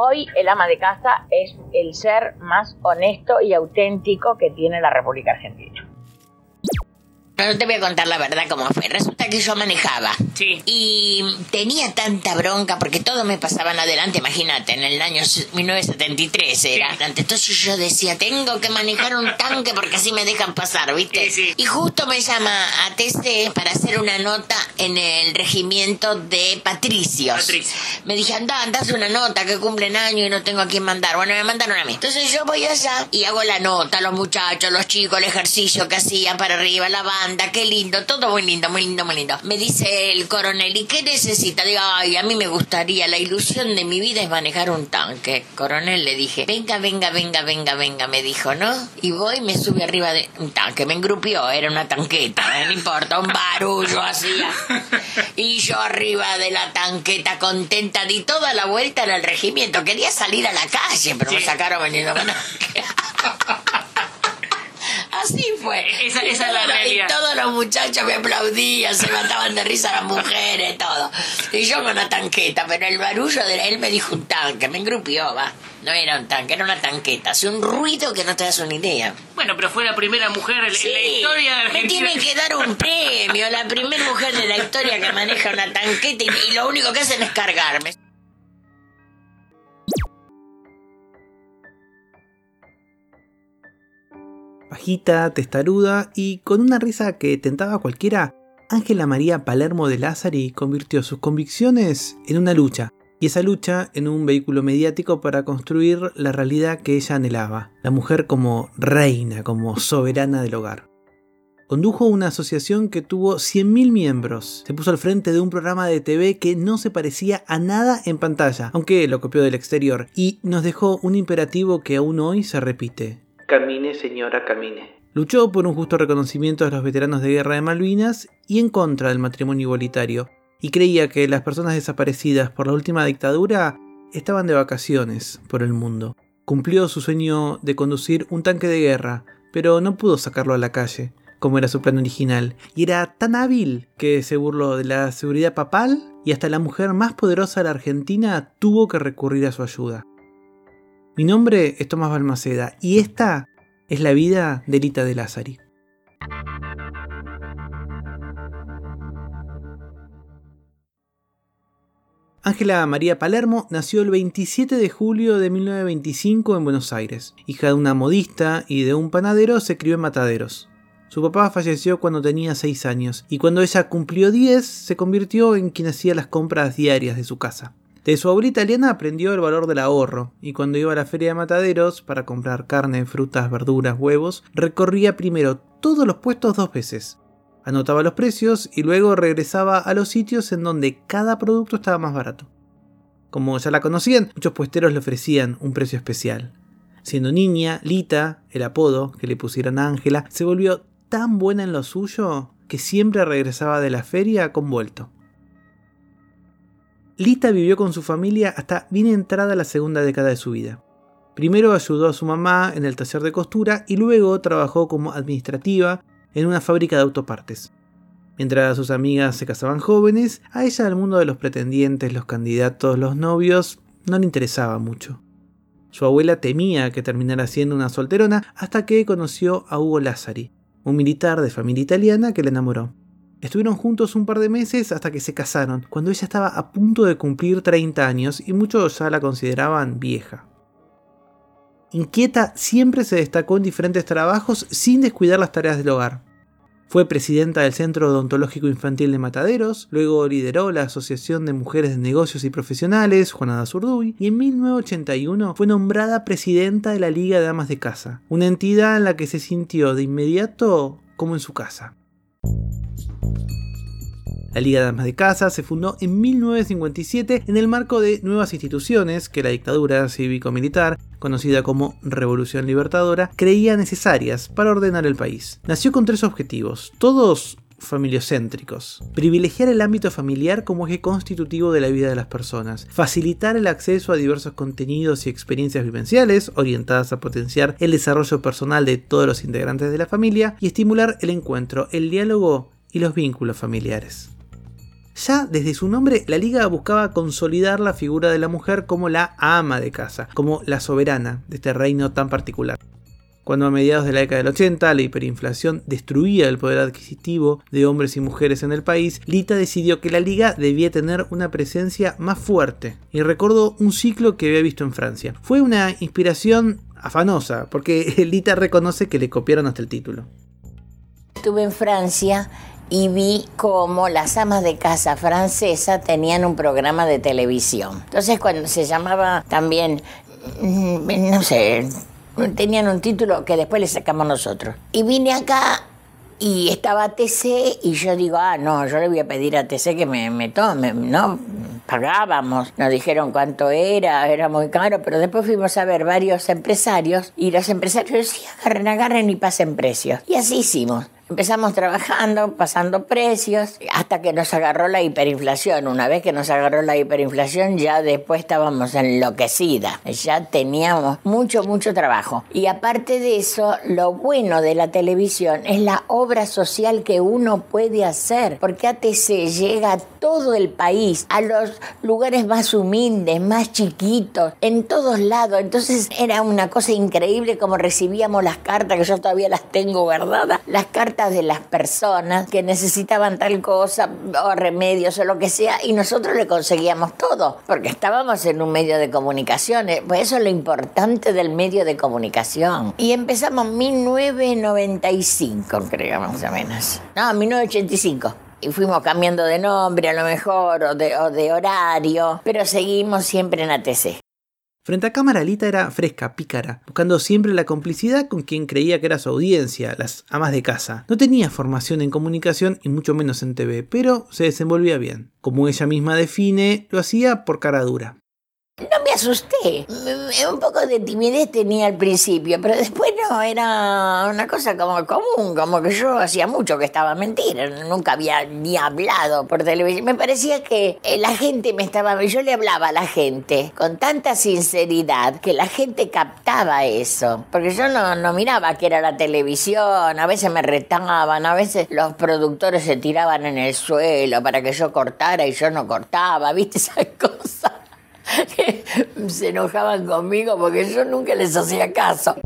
Hoy el ama de casa es el ser más honesto y auténtico que tiene la República Argentina. No te voy a contar la verdad cómo fue. Resulta que yo manejaba. Sí. Y tenía tanta bronca porque todo me pasaban adelante, imagínate, en el año 1973 era. Entonces yo decía, tengo que manejar un tanque porque así me dejan pasar, ¿viste? Sí, sí. Y justo me llama a TC para hacer una nota en el regimiento de Patricios. Patricio. Me dije, anda, andas una nota que cumplen año y no tengo a quién mandar. Bueno, me mandaron a mí. Entonces yo voy allá y hago la nota, los muchachos, los chicos, el ejercicio que hacían para arriba, la banda, qué lindo, todo muy lindo, muy lindo, muy lindo. Me dice el coronel, ¿y qué necesita? Digo, ay, a mí me gustaría, la ilusión de mi vida es manejar un tanque. Coronel, le dije, venga, venga, venga, venga, venga, me dijo, ¿no? Y voy, me sube arriba de un tanque, me engrupió, era una tanqueta, no importa, un barullo hacía. Y yo arriba de la tanqueta contenta, di toda la vuelta en el regimiento. Quería salir a la calle, pero me sacaron vendiendo fue. Esa- esa es la Y realidad. todos los muchachos me aplaudían, se mataban de risa las mujeres, todo. Y yo con una tanqueta, pero el barullo de él me dijo un tanque, me engrupió, va. No era un tanque, era una tanqueta. Hace un ruido que no te das una idea. Bueno, pero fue la primera mujer en, la historia de me tienen que dar un premio, la primera mujer de la historia que maneja una tanqueta y, y lo único que hacen es cargarme. Testaruda y con una risa que tentaba a cualquiera, Ángela María Palermo de Lázari convirtió sus convicciones en una lucha, y esa lucha en un vehículo mediático para construir la realidad que ella anhelaba, la mujer como reina, como soberana del hogar. Condujo una asociación que tuvo 100.000 miembros. Se puso al frente de un programa de TV que no se parecía a nada en pantalla, aunque lo copió del exterior, y nos dejó un imperativo que aún hoy se repite. Camine, señora, camine. Luchó por un justo reconocimiento de los veteranos de guerra de Malvinas y en contra del matrimonio igualitario, y creía que las personas desaparecidas por la última dictadura estaban de vacaciones por el mundo. Cumplió su sueño de conducir un tanque de guerra, pero no pudo sacarlo a la calle, como era su plan original, y era tan hábil que se burló de la seguridad papal y hasta la mujer más poderosa de la Argentina tuvo que recurrir a su ayuda. Mi nombre es Tomás Balmaceda y esta es la vida de Lita de Lázari. Ángela María Palermo nació el 27 de julio de 1925 en Buenos Aires. Hija de una modista y de un panadero, se crió en Mataderos. Su papá falleció cuando tenía 6 años y cuando ella cumplió 10 se convirtió en quien hacía las compras diarias de su casa. De su abuela italiana aprendió el valor del ahorro y cuando iba a la feria de mataderos para comprar carne, frutas, verduras, huevos, recorría primero todos los puestos dos veces. Anotaba los precios y luego regresaba a los sitios en donde cada producto estaba más barato. Como ya la conocían, muchos puesteros le ofrecían un precio especial. Siendo niña, Lita, el apodo que le pusieron a Ángela, se volvió tan buena en lo suyo que siempre regresaba de la feria con vuelto. Lita vivió con su familia hasta bien entrada la segunda década de su vida. Primero ayudó a su mamá en el taller de costura y luego trabajó como administrativa en una fábrica de autopartes. Mientras sus amigas se casaban jóvenes, a ella el mundo de los pretendientes, los candidatos, los novios no le interesaba mucho. Su abuela temía que terminara siendo una solterona hasta que conoció a Hugo Lazzari, un militar de familia italiana que le enamoró. Estuvieron juntos un par de meses hasta que se casaron, cuando ella estaba a punto de cumplir 30 años y muchos ya la consideraban vieja. Inquieta, siempre se destacó en diferentes trabajos sin descuidar las tareas del hogar. Fue presidenta del Centro Odontológico Infantil de Mataderos, luego lideró la Asociación de Mujeres de Negocios y Profesionales, Juanada Zurduy, y en 1981 fue nombrada presidenta de la Liga de Damas de Casa, una entidad en la que se sintió de inmediato como en su casa. La Liga de Damas de Casa se fundó en 1957 en el marco de nuevas instituciones que la dictadura cívico-militar, conocida como Revolución Libertadora, creía necesarias para ordenar el país. Nació con tres objetivos, todos familiocéntricos. Privilegiar el ámbito familiar como eje constitutivo de la vida de las personas. Facilitar el acceso a diversos contenidos y experiencias vivenciales orientadas a potenciar el desarrollo personal de todos los integrantes de la familia y estimular el encuentro, el diálogo y los vínculos familiares. Ya desde su nombre, la liga buscaba consolidar la figura de la mujer como la ama de casa, como la soberana de este reino tan particular. Cuando a mediados de la década del 80 la hiperinflación destruía el poder adquisitivo de hombres y mujeres en el país, Lita decidió que la liga debía tener una presencia más fuerte y recordó un ciclo que había visto en Francia. Fue una inspiración afanosa, porque Lita reconoce que le copiaron hasta el título. Estuve en Francia y vi cómo las amas de casa francesa tenían un programa de televisión. Entonces cuando se llamaba también, mm, no sé, tenían un título que después le sacamos nosotros. Y vine acá y estaba TC y yo digo, ah, no, yo le voy a pedir a TC que me, me tome, ¿no? Pagábamos, nos dijeron cuánto era, era muy caro, pero después fuimos a ver varios empresarios y los empresarios decían, agarren, agarren y pasen precios. Y así hicimos. Empezamos trabajando, pasando precios, hasta que nos agarró la hiperinflación. Una vez que nos agarró la hiperinflación, ya después estábamos enloquecidas. Ya teníamos mucho, mucho trabajo. Y aparte de eso, lo bueno de la televisión es la obra social que uno puede hacer, porque ATC llega a todo el país, a los lugares más humildes, más chiquitos, en todos lados. Entonces era una cosa increíble como recibíamos las cartas, que yo todavía las tengo guardadas, las cartas de las personas que necesitaban tal cosa o remedios o lo que sea y nosotros le conseguíamos todo porque estábamos en un medio de comunicación. Eh, pues eso es lo importante del medio de comunicación. Y empezamos en 1995, creo, más o menos. No, 1985 y fuimos cambiando de nombre a lo mejor o de, o de, horario, pero seguimos siempre en ATC. Frente a cámara, Lita era fresca, pícara, buscando siempre la complicidad con quien creía que era su audiencia, las amas de casa. No tenía formación en comunicación y mucho menos en TV, pero se desenvolvía bien. Como ella misma define, lo hacía por cara dura. No me asusté. Un poco de timidez tenía al principio, pero después no, era una cosa como común, como que yo hacía mucho que estaba mentira, nunca había ni hablado por televisión. Me parecía que eh, la gente me estaba, yo le hablaba a la gente con tanta sinceridad que la gente captaba eso, porque yo no, no miraba que era la televisión, a veces me retaban, a veces los productores se tiraban en el suelo para que yo cortara y yo no cortaba, ¿viste esas cosas? se enojaban conmigo porque yo nunca les hacía caso.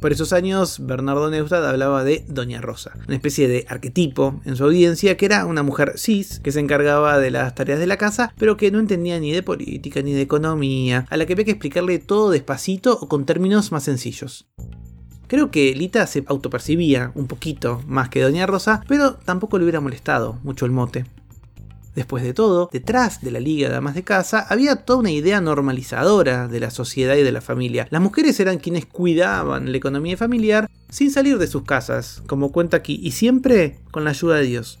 Por esos años, Bernardo Neustadt hablaba de Doña Rosa, una especie de arquetipo en su audiencia que era una mujer cis que se encargaba de las tareas de la casa, pero que no entendía ni de política ni de economía, a la que había que explicarle todo despacito o con términos más sencillos. Creo que Lita se autopercibía un poquito más que Doña Rosa, pero tampoco le hubiera molestado mucho el mote. Después de todo, detrás de la Liga de Damas de Casa había toda una idea normalizadora de la sociedad y de la familia. Las mujeres eran quienes cuidaban la economía familiar sin salir de sus casas, como cuenta aquí, y siempre con la ayuda de Dios.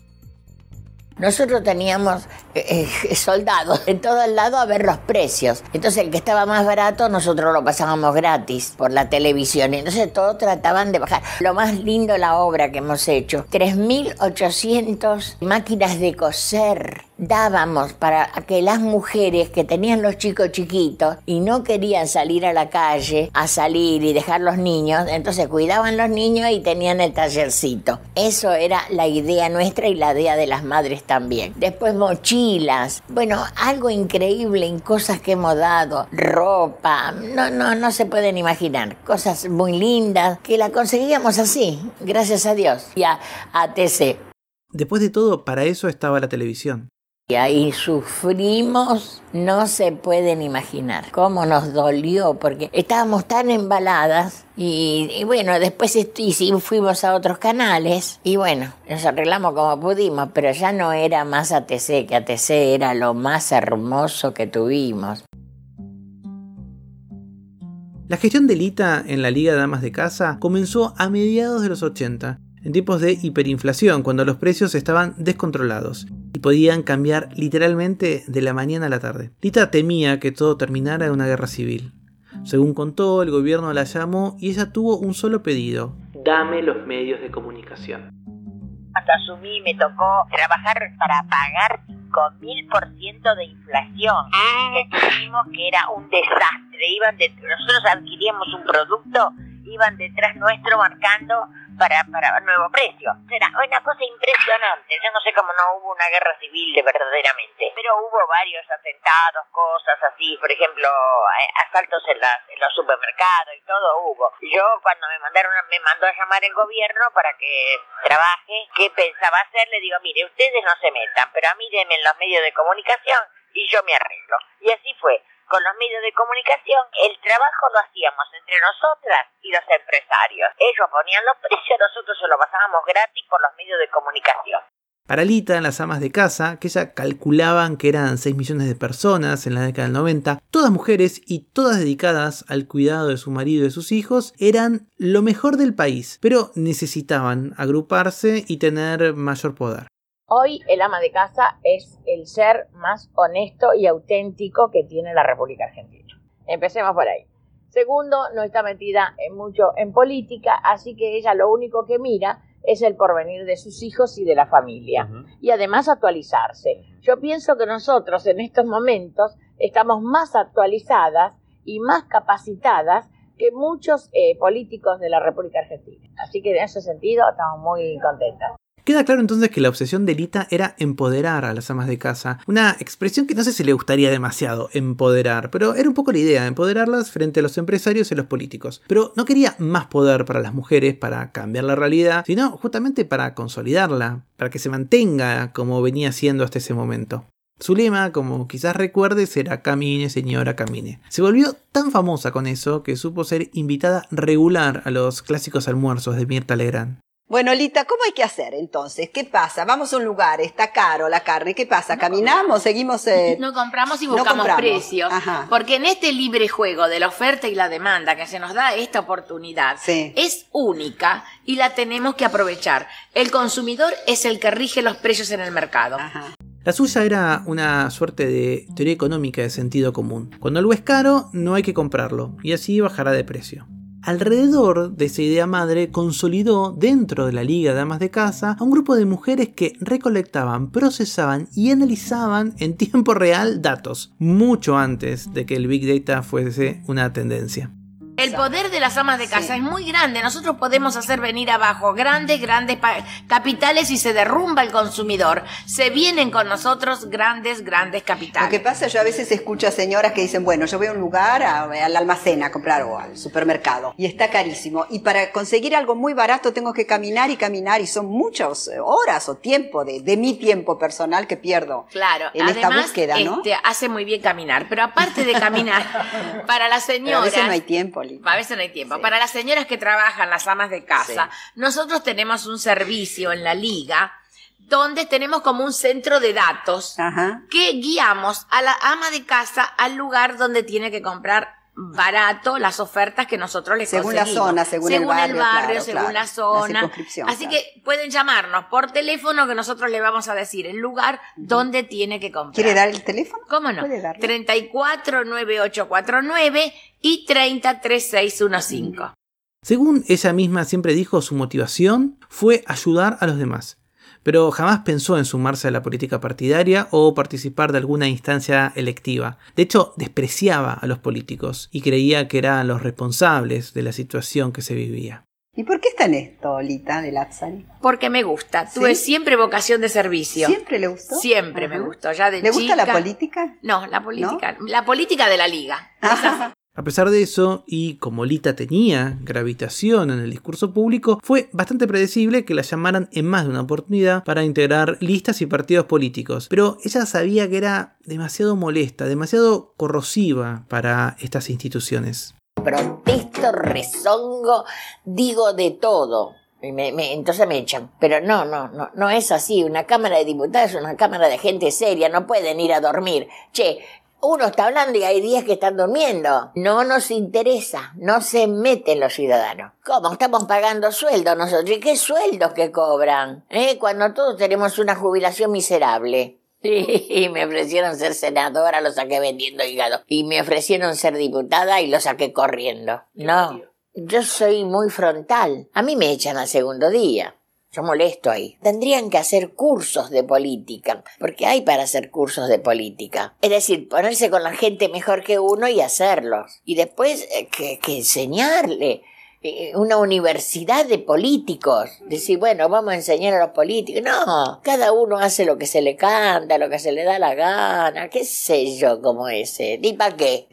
Nosotros teníamos eh, eh, soldados en todo el lado a ver los precios. Entonces el que estaba más barato nosotros lo pasábamos gratis por la televisión. Entonces todos trataban de bajar. Lo más lindo la obra que hemos hecho. 3.800 máquinas de coser dábamos para que las mujeres que tenían los chicos chiquitos y no querían salir a la calle a salir y dejar los niños, entonces cuidaban los niños y tenían el tallercito. Eso era la idea nuestra y la idea de las madres también. Después mochilas, bueno, algo increíble en cosas que hemos dado, ropa, no, no, no se pueden imaginar, cosas muy lindas que la conseguíamos así, gracias a Dios y a, a TC. Después de todo, para eso estaba la televisión. Y sufrimos, no se pueden imaginar cómo nos dolió, porque estábamos tan embaladas y, bueno, después y fuimos a otros canales y bueno, nos arreglamos como pudimos, pero ya no era más ATC, que ATC era lo más hermoso que tuvimos. La gestión de Lita en la Liga de Damas de Casa comenzó a mediados de los 80 en tiempos de hiperinflación, cuando los precios estaban descontrolados y podían cambiar literalmente de la mañana a la tarde. Lita temía que todo terminara en una guerra civil. Según contó, el gobierno la llamó y ella tuvo un solo pedido. Dame los medios de comunicación. Cuando asumí me tocó trabajar para pagar 5.000% de inflación que tuvimos que era un desastre. Iban de, nosotros adquiríamos un producto, iban detrás nuestro marcando para, para nuevo precio. Era una cosa impresionante. Yo no sé cómo no hubo una guerra civil de verdaderamente, pero hubo varios atentados, cosas así, por ejemplo, eh, asaltos en, las, en los supermercados y todo hubo. Yo cuando me mandaron, me mandó a llamar el gobierno para que trabaje, qué pensaba hacer, le digo, mire, ustedes no se metan, pero a mí denme en los medios de comunicación y yo me arreglo. Y así fue con los medios de comunicación, el trabajo lo hacíamos entre nosotras y los empresarios. Ellos ponían los precios, nosotros se lo pasábamos gratis por los medios de comunicación. Para Lita, las amas de casa, que ella calculaban que eran 6 millones de personas en la década del 90, todas mujeres y todas dedicadas al cuidado de su marido y de sus hijos, eran lo mejor del país, pero necesitaban agruparse y tener mayor poder. Hoy el ama de casa es el ser más honesto y auténtico que tiene la República Argentina. Empecemos por ahí. Segundo, no está metida en mucho en política, así que ella lo único que mira es el porvenir de sus hijos y de la familia. Y además actualizarse. Yo pienso que nosotros en estos momentos estamos más actualizadas y más capacitadas que muchos eh, políticos de la República Argentina. Así que en ese sentido estamos muy contentas. Queda claro entonces que la obsesión de Lita era empoderar a las amas de casa, una expresión que no sé si le gustaría demasiado, empoderar, pero era un poco la idea, empoderarlas frente a los empresarios y los políticos. Pero no quería más poder para las mujeres para cambiar la realidad, sino justamente para consolidarla, para que se mantenga como venía siendo hasta ese momento. Su lema, como quizás recuerdes, era Camine, señora, camine. Se volvió tan famosa con eso que supo ser invitada regular a los clásicos almuerzos de Mirta Legrand. Bueno, Lita, ¿cómo hay que hacer entonces? ¿Qué pasa? Vamos a un lugar, está caro la carne, ¿qué pasa? ¿Caminamos? ¿Seguimos? Eh... No compramos y buscamos precios. Porque en este libre juego de la oferta y la demanda que se nos da esta oportunidad es única y la tenemos que aprovechar. El consumidor es el que rige los precios en el mercado. La suya era una suerte de teoría económica de sentido común. Cuando algo es caro, no hay que comprarlo, y así bajará de precio. Alrededor de esa idea madre consolidó dentro de la Liga de Amas de Casa a un grupo de mujeres que recolectaban, procesaban y analizaban en tiempo real datos, mucho antes de que el Big Data fuese una tendencia. El poder de las amas de casa es muy grande. Nosotros podemos hacer venir abajo grandes, grandes capitales y se derrumba el consumidor. Se vienen con nosotros grandes, grandes capitales. Lo que pasa, yo a veces escucho a señoras que dicen, bueno, yo voy a un lugar, al almacén a comprar o al supermercado y está carísimo. Y para conseguir algo muy barato tengo que caminar y caminar y son muchas horas o tiempo de, de mi tiempo personal que pierdo. Claro, en esta búsqueda, ¿no? Este, hace muy bien caminar, pero aparte de caminar, para las señoras. a veces no hay tiempo. A veces no hay tiempo. Para las señoras que trabajan, las amas de casa, nosotros tenemos un servicio en la liga donde tenemos como un centro de datos que guiamos a la ama de casa al lugar donde tiene que comprar barato las ofertas que nosotros les según la zona, según, el barrio, según la zona. Así que pueden llamarnos por teléfono que nosotros le vamos a decir el lugar donde tiene que comprar. ¿Quiere dar el teléfono? ¿Cómo no? 349849 y 303615. Según ella misma siempre dijo, su motivación fue ayudar a los demás pero jamás pensó en sumarse a la política partidaria o participar de alguna instancia electiva. De hecho, despreciaba a los políticos y creía que eran los responsables de la situación que se vivía. ¿Y por qué está en esto, Lita, de Lazzari? Porque me gusta. Tuve siempre vocación de servicio. ¿Siempre le gustó? Siempre me gustó. Ya de ¿Le gusta la política? No, la política. La política de la liga. A pesar de eso, y como Lita tenía gravitación en el discurso público, fue bastante predecible que la llamaran en más de una oportunidad para integrar listas y partidos políticos. Pero ella sabía que era demasiado molesta, demasiado corrosiva para estas instituciones. Protesto, rezongo, digo de todo. entonces me echan. Pero no, no, no, no es así. Una Cámara de Diputados es una Cámara de gente seria, no pueden ir a dormir. Che, uno está hablando y hay días que están durmiendo. No nos interesa, no se meten los ciudadanos. ¿Cómo? Estamos pagando sueldos nosotros. ¿Y qué sueldos que cobran? ¿Eh? Cuando todos tenemos una jubilación miserable. Y me ofrecieron ser senadora, lo saqué vendiendo hígado. Y me ofrecieron ser diputada y lo saqué corriendo. No, yo soy muy frontal. A mí me echan al segundo día. Yo molesto ahí. Tendrían que hacer cursos de política, porque hay para hacer cursos de política. Es decir, ponerse con la gente mejor que uno y hacerlos. Y después eh, que, enseñarle. eh, una universidad de políticos. Decir, bueno, vamos a enseñar a los políticos. No, cada uno hace lo que se le canta, lo que se le da la gana, qué sé yo como ese. ¿Y para qué?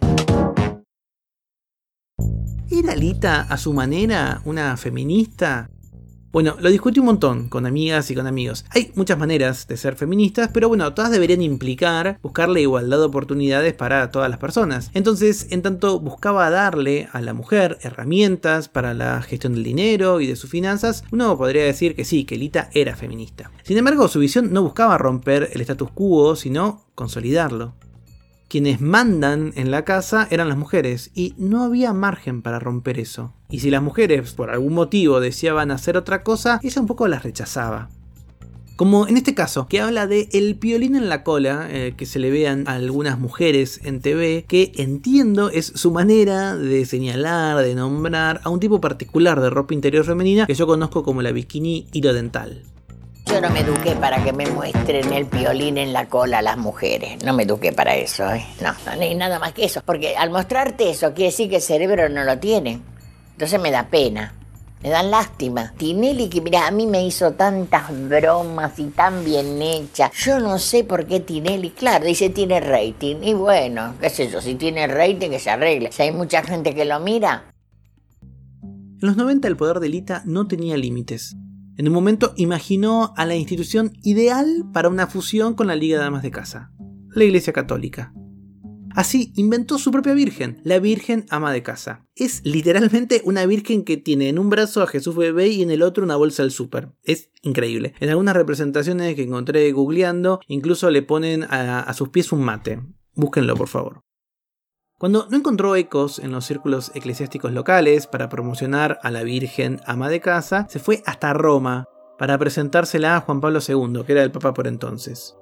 ¿Era Lita a su manera una feminista? Bueno, lo discutí un montón con amigas y con amigos. Hay muchas maneras de ser feministas, pero bueno, todas deberían implicar buscar la igualdad de oportunidades para todas las personas. Entonces, en tanto buscaba darle a la mujer herramientas para la gestión del dinero y de sus finanzas, uno podría decir que sí, que Lita era feminista. Sin embargo, su visión no buscaba romper el status quo, sino consolidarlo quienes mandan en la casa eran las mujeres y no había margen para romper eso. Y si las mujeres por algún motivo deseaban hacer otra cosa, ella un poco las rechazaba. Como en este caso, que habla de el piolín en la cola, eh, que se le vean a algunas mujeres en TV, que entiendo es su manera de señalar, de nombrar a un tipo particular de ropa interior femenina que yo conozco como la bikini hilo dental. Yo no me eduqué para que me muestren el piolín en la cola a las mujeres. No me eduqué para eso, ¿eh? No, ni nada más que eso. Porque al mostrarte eso quiere decir que el cerebro no lo tiene. Entonces me da pena. Me dan lástima. Tinelli, que mira, a mí me hizo tantas bromas y tan bien hechas. Yo no sé por qué Tinelli, claro, dice tiene rating. Y bueno, qué sé yo, si tiene rating que se arregle. Si hay mucha gente que lo mira. En los 90 el poder de Lita no tenía límites. En un momento imaginó a la institución ideal para una fusión con la Liga de Damas de Casa, la Iglesia Católica. Así inventó su propia Virgen, la Virgen Ama de Casa. Es literalmente una Virgen que tiene en un brazo a Jesús bebé y en el otro una bolsa del súper. Es increíble. En algunas representaciones que encontré googleando, incluso le ponen a, a sus pies un mate. Búsquenlo, por favor. Cuando no encontró ecos en los círculos eclesiásticos locales para promocionar a la Virgen ama de casa, se fue hasta Roma para presentársela a Juan Pablo II, que era el Papa por entonces.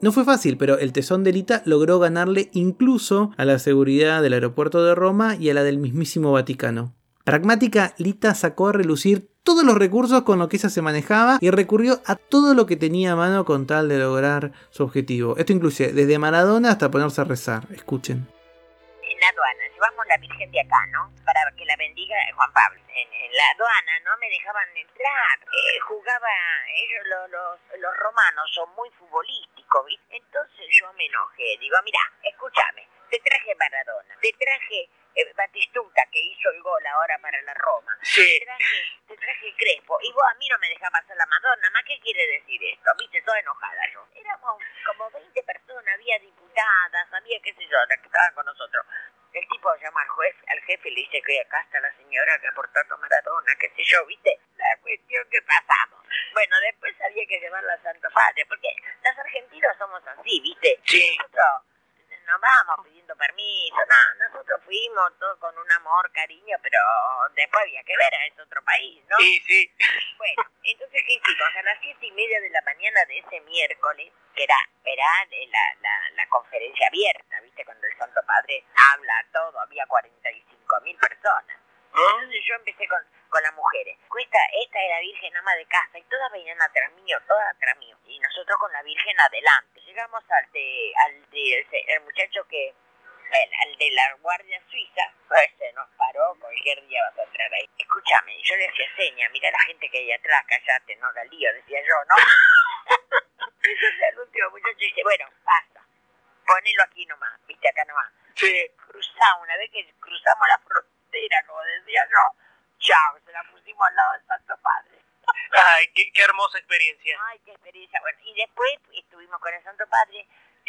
No fue fácil, pero el tesón de Lita logró ganarle incluso a la seguridad del aeropuerto de Roma y a la del mismísimo Vaticano. Pragmática, Lita sacó a relucir todos los recursos con los que ella se manejaba y recurrió a todo lo que tenía a mano con tal de lograr su objetivo. Esto incluye desde Maradona hasta ponerse a rezar. Escuchen la aduana, llevamos la Virgen de acá, ¿no? Para que la bendiga Juan Pablo. En, la aduana no me dejaban entrar. Eh, jugaba, ellos los, los, romanos son muy futbolísticos, ¿viste? Entonces yo me enojé. Digo, mira, escúchame, te traje Maradona, te traje eh, Batistuta que hizo el gol ahora para la Roma. Sí. Te traje, te traje Crespo. Y vos a mí no me dejabas hacer la Madonna. ¿Más qué quiere decir esto? Viste, toda enojada yo. Éramos como 20 personas, había diputadas, había qué sé yo, las que estaban con nosotros. El tipo llama al juez, al jefe y le dice que acá está la señora que aportó a Maradona, qué sé yo, ¿viste? La cuestión que pasamos. Bueno, después había que llevarla a Santo Padre, porque los argentinos somos así, ¿viste? Sí. Nosotros no vamos pidiendo permiso, no, nosotros fuimos todo con un amor, cariño, pero después había que ver a ese otro país, ¿no? Sí, sí. Bueno, entonces, ¿qué hicimos? A las siete y media de la mañana de ese miércoles, que era, era la, la, la conferencia abierta, ¿viste? Cuando el Santo Padre habla todo, había 45 mil personas. Entonces yo empecé con, con las mujeres. Esta, esta era Virgen ama de casa y todas venían atrás mío, todas atrás mío. Y nosotros con la Virgen adelante. Llegamos al de, al de, el, muchacho que, el, al de la Guardia Suiza, pues se nos paró, cualquier día vas a entrar ahí. Escúchame, yo le hacía seña, mira la gente que hay atrás, callate, no la lío, decía yo, ¿no? Entonces el último muchacho dice, bueno, basta, ponelo aquí nomás, viste, acá nomás. Sí. Cruzamos, una vez que cruzamos la frontera, como decía yo, chao, se la pusimos al lado del Santo Padre. Ay, qué, qué hermosa experiencia. Ay, qué experiencia. Bueno, y después estuvimos con el Santo Padre.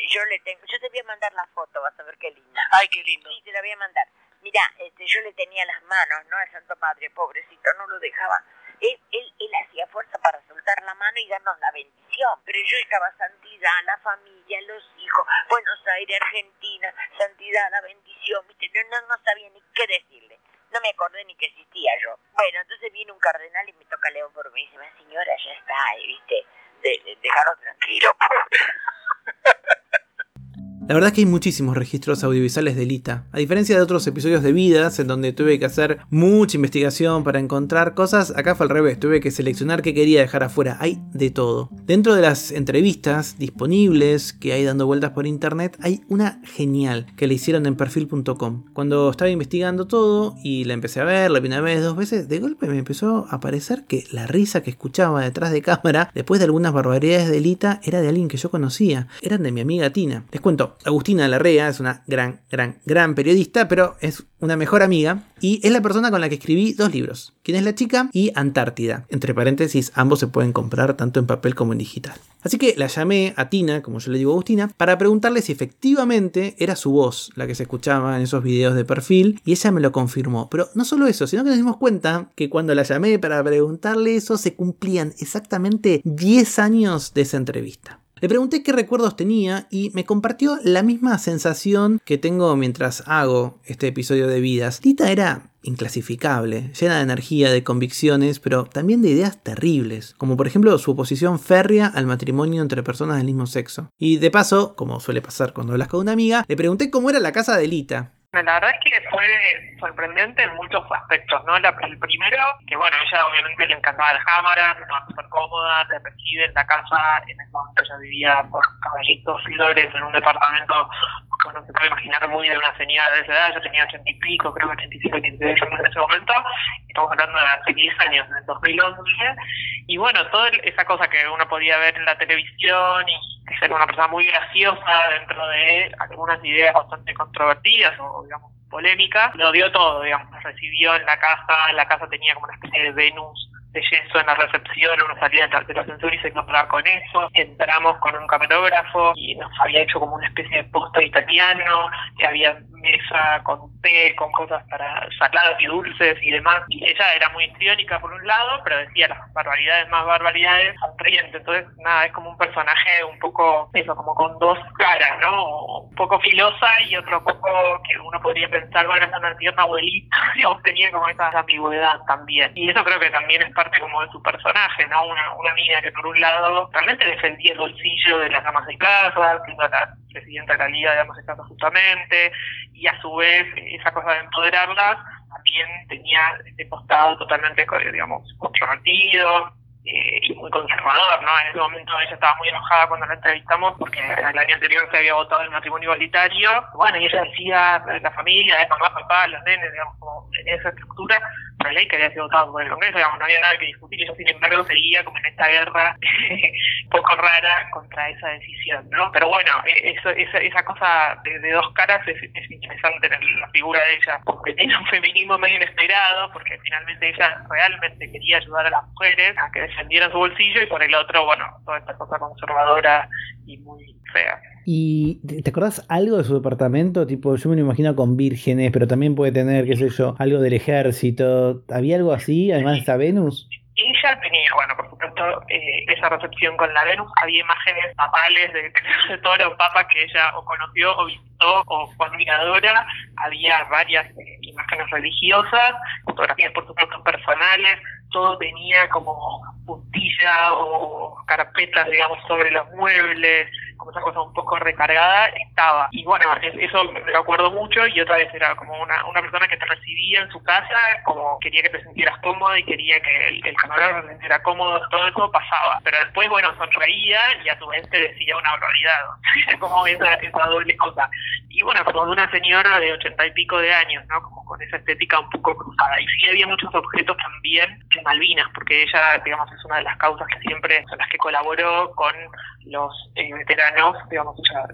Yo le tengo, yo te voy a mandar la foto, vas a ver qué linda. Ay, qué lindo. Sí, te la voy a mandar. Mira, este, yo le tenía las manos, ¿no? Al Santo Padre, pobrecito, no lo dejaba. Él, él, él hacía fuerza para soltar la mano y darnos la bendición. Pero yo estaba santidad, la familia, los hijos, Buenos Aires, Argentina, santidad, la bendición, no, no sabía ni qué decirle. No me acordé ni que existía yo. Bueno, entonces viene un cardenal y me toca León por mí y dice, señora, ya está, ¿viste? De, de, déjalo tranquilo. La verdad es que hay muchísimos registros audiovisuales de Lita. A diferencia de otros episodios de Vidas, en donde tuve que hacer mucha investigación para encontrar cosas, acá fue al revés, tuve que seleccionar qué quería dejar afuera. Hay de todo. Dentro de las entrevistas disponibles que hay dando vueltas por internet, hay una genial que le hicieron en perfil.com. Cuando estaba investigando todo y la empecé a ver, la vi una vez, dos veces, de golpe me empezó a parecer que la risa que escuchaba detrás de cámara, después de algunas barbaridades de Lita, era de alguien que yo conocía. Eran de mi amiga Tina. Les cuento, Agustina Larrea es una gran, gran, gran periodista, pero es una mejor amiga y es la persona con la que escribí dos libros, ¿Quién es la chica? y Antártida. Entre paréntesis, ambos se pueden comprar tanto en papel como en digital. Así que la llamé a Tina, como yo le digo a Agustina, para preguntarle si efectivamente era su voz la que se escuchaba en esos videos de perfil y ella me lo confirmó. Pero no solo eso, sino que nos dimos cuenta que cuando la llamé para preguntarle eso se cumplían exactamente 10 años de esa entrevista. Le pregunté qué recuerdos tenía y me compartió la misma sensación que tengo mientras hago este episodio de vidas. Tita era inclasificable, llena de energía, de convicciones, pero también de ideas terribles, como por ejemplo su oposición férrea al matrimonio entre personas del mismo sexo. Y de paso, como suele pasar cuando hablas con una amiga, le pregunté cómo era la casa de Lita, la verdad es que fue sorprendente en muchos aspectos, ¿no? La, el primero, que bueno, ella obviamente le encantaba la cámara, estaba súper cómoda, te recibe en la casa, en el momento ella vivía por caballitos flores en un departamento que uno se puede imaginar muy de una señora de esa edad, yo tenía ochenta y pico, creo que ochenta y cinco, ochenta años en ese momento, estamos hablando de hace 10 años, en el 2011, y bueno, toda esa cosa que uno podía ver en la televisión y ser una persona muy graciosa dentro de algunas ideas bastante controvertidas o, digamos, polémicas, lo dio todo, digamos, recibió en la casa, la casa tenía como una especie de Venus de yeso en la recepción, uno salía del ascensor y se encontraba con eso. Entramos con un camarógrafo y nos había hecho como una especie de postre italiano, que había mesa con té, con cosas para saladas y dulces y demás. Y ella era muy histriónica por un lado, pero decía las barbaridades más barbaridades sonriente. Entonces, nada, es como un personaje un poco, eso, como con dos caras, ¿no? Un poco filosa y otro poco que uno podría pensar, bueno, es una tierna abuelita, digamos, tenía como esa ambigüedad también. Y eso creo que también es parte como de su personaje, ¿no? Una, una niña que por un lado realmente defendía el bolsillo de las amas de casa, siendo la presidenta de la Liga de Amas de Casa justamente, y a su vez esa cosa de empoderarlas también tenía este costado totalmente, digamos, controvertido, eh, y muy conservador, ¿no? En ese momento ella estaba muy enojada cuando la entrevistamos porque el año anterior se había votado el matrimonio igualitario. Bueno, y ella decía, la familia, de mamá, papá, los nenes, digamos, como en esa estructura, la ley que había sido votada por el Congreso, digamos, no había nada que discutir. Ella, sin embargo, seguía como en esta guerra poco rara contra esa decisión, ¿no? Pero bueno, e, eso, esa, esa cosa de, dos caras es, es interesante en la figura de ella, porque tiene un feminismo medio inesperado, porque finalmente ella realmente quería ayudar a las mujeres a que defendieran su bolsillo, y por el otro, bueno, toda esta cosa conservadora y muy fea. ¿Y te acordás algo de su departamento? Tipo, yo me lo imagino con vírgenes, pero también puede tener, qué sé yo, algo del ejército. ¿Había algo así, además de esta Venus? Ella tenía, bueno, por supuesto, eh, esa recepción con la Venus. Había imágenes papales de, de, todos los papas que ella o conoció o visitó o fue admiradora. Había varias eh, imágenes religiosas, fotografías, por supuesto, personales. Todo tenía como puntilla o carpetas, digamos, sobre los muebles como esa cosa un poco recargada, estaba. Y bueno, eso me acuerdo mucho y otra vez era como una, una persona que te recibía en su casa, como quería que te sintieras cómoda y quería que el, el camarógrafo se sintiera cómodo, todo eso pasaba. Pero después, bueno, sonreía y a su vez te decía una barbaridad. como esa, esa doble cosa. Y bueno, como de una señora de ochenta y pico de años, ¿no? Como con esa estética un poco cruzada. Y sí había muchos objetos también de Malvinas, porque ella, digamos, es una de las causas que siempre, son las que colaboró con los eh, veteranos, digamos, ella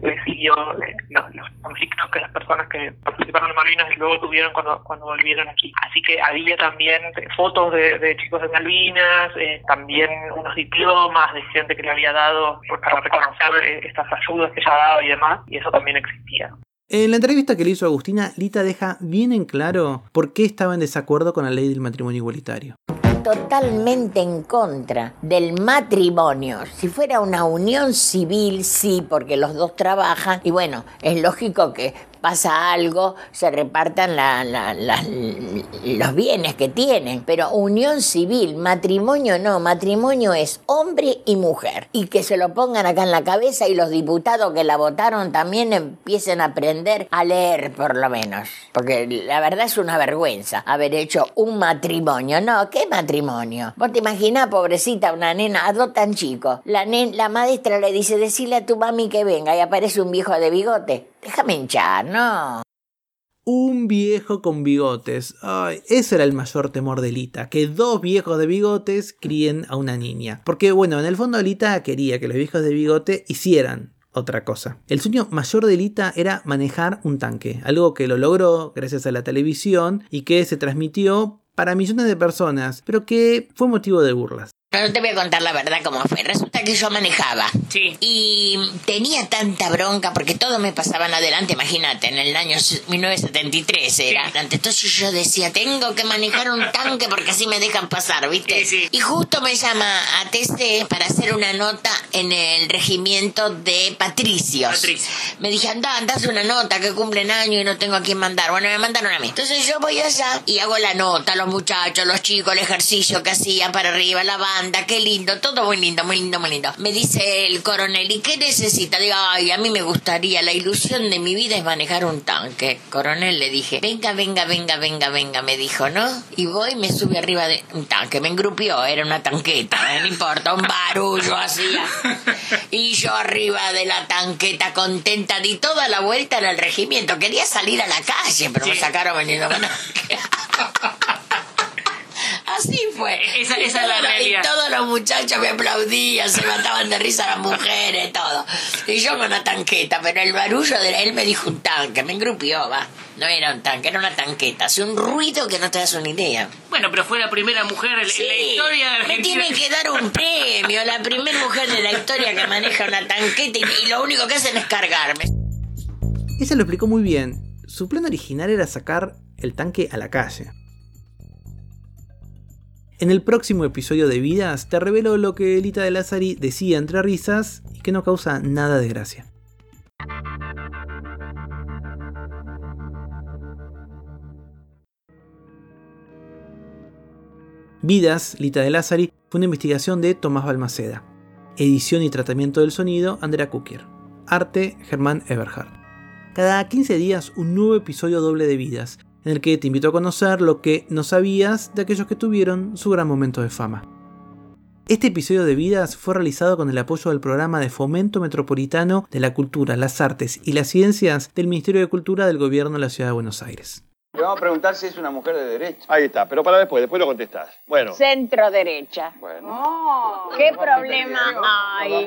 decidió eh, los, los, conflictos que las personas que participaron en Malvinas y luego tuvieron cuando, cuando volvieron aquí. Así que había también fotos de, de chicos de Malvinas, eh, también unos diplomas de gente que le había dado para reconocer eh, estas ayudas que ella daba y demás, y eso también existía. En la entrevista que le hizo Agustina, Lita deja bien en claro por qué estaba en desacuerdo con la ley del matrimonio igualitario totalmente en contra del matrimonio. Si fuera una unión civil, sí, porque los dos trabajan y bueno, es lógico que pasa algo, se repartan la- los bienes que tienen. Pero unión civil, matrimonio no, matrimonio es hombre y mujer. Y que se lo pongan acá en la cabeza y los diputados que la votaron también empiecen a aprender a leer por lo menos. Porque la verdad es una vergüenza haber hecho un matrimonio. No, ¿qué matrimonio? Vos te imaginás, pobrecita, una nena, a dos tan chicos. La, la maestra le dice, decile a tu mami que venga y aparece un viejo de bigote. Déjame hinchar, no. Un viejo con bigotes. Ay, ese era el mayor temor de Lita, que dos viejos de bigotes críen a una niña. Porque bueno, en el fondo Lita quería que los viejos de bigote hicieran otra cosa. El sueño mayor de Lita era manejar un tanque, algo que lo logró gracias a la televisión y que se transmitió para millones de personas, pero que fue motivo de burlas. No te voy a contar la verdad cómo fue. Resulta que yo manejaba. Sí. Y tenía tanta bronca porque todo me pasaban adelante, imagínate, en el año 1973 era. Entonces yo decía, tengo que manejar un tanque porque así me dejan pasar, ¿viste? Sí, sí. Y justo me llama a TC para hacer una nota en el regimiento de Patricios. Patricios. Me dije, anda, anda, haz una nota que cumplen año y no tengo a quién mandar. Bueno, me mandaron a mí. Entonces yo voy allá y hago la nota, los muchachos, los chicos, el ejercicio que hacían para arriba, la banda, qué lindo, todo muy lindo, muy lindo, muy lindo. Me dice el coronel, ¿y qué necesita? Digo, ay, a mí me gustaría, la ilusión de mi vida es manejar un tanque. Coronel le dije, venga, venga, venga, venga, venga, me dijo, ¿no? Y voy, me sube arriba de un tanque, me engrupió, era una tanqueta, ¿eh? no importa, un barullo hacía. Y yo arriba de la tanqueta contenta, di toda la vuelta en el regimiento. Quería salir a la calle, pero me sacaron veniendo con Así fue. Esa- esa es la Y realidad. todos los muchachos me aplaudían, se mataban de risa las mujeres, todo. Y yo con una tanqueta, pero el barullo de él me dijo un tanque, me engrupió, va. No era un tanque, era una tanqueta. Hacía un ruido que no te das una idea. Bueno, pero fue la primera mujer en, en la Sí, historia de me Argentina. tienen que dar un premio, la primera mujer de la historia que maneja una tanqueta y, y lo único que hacen es cargarme. Ella lo explicó muy bien. Su plan original era sacar el tanque a la calle. En el próximo episodio de Vidas te revelo lo que Elita de Lazari decía entre risas y que no causa nada de gracia. Vidas, Lita de Lazari, fue una investigación de Tomás Balmaceda. Edición y tratamiento del sonido, Andrea Kukier. Arte, Germán Eberhard. Cada 15 días un nuevo episodio doble de Vidas, en el que te invito a conocer lo que no sabías de aquellos que tuvieron su gran momento de fama. Este episodio de Vidas fue realizado con el apoyo del programa de Fomento Metropolitano de la Cultura, las Artes y las Ciencias del Ministerio de Cultura del Gobierno de la Ciudad de Buenos Aires. Le vamos a preguntar si es una mujer de derecha. Ahí está, pero para después, después lo contestás. Bueno, Centro derecha. Bueno. Oh, ¿Qué problema hay?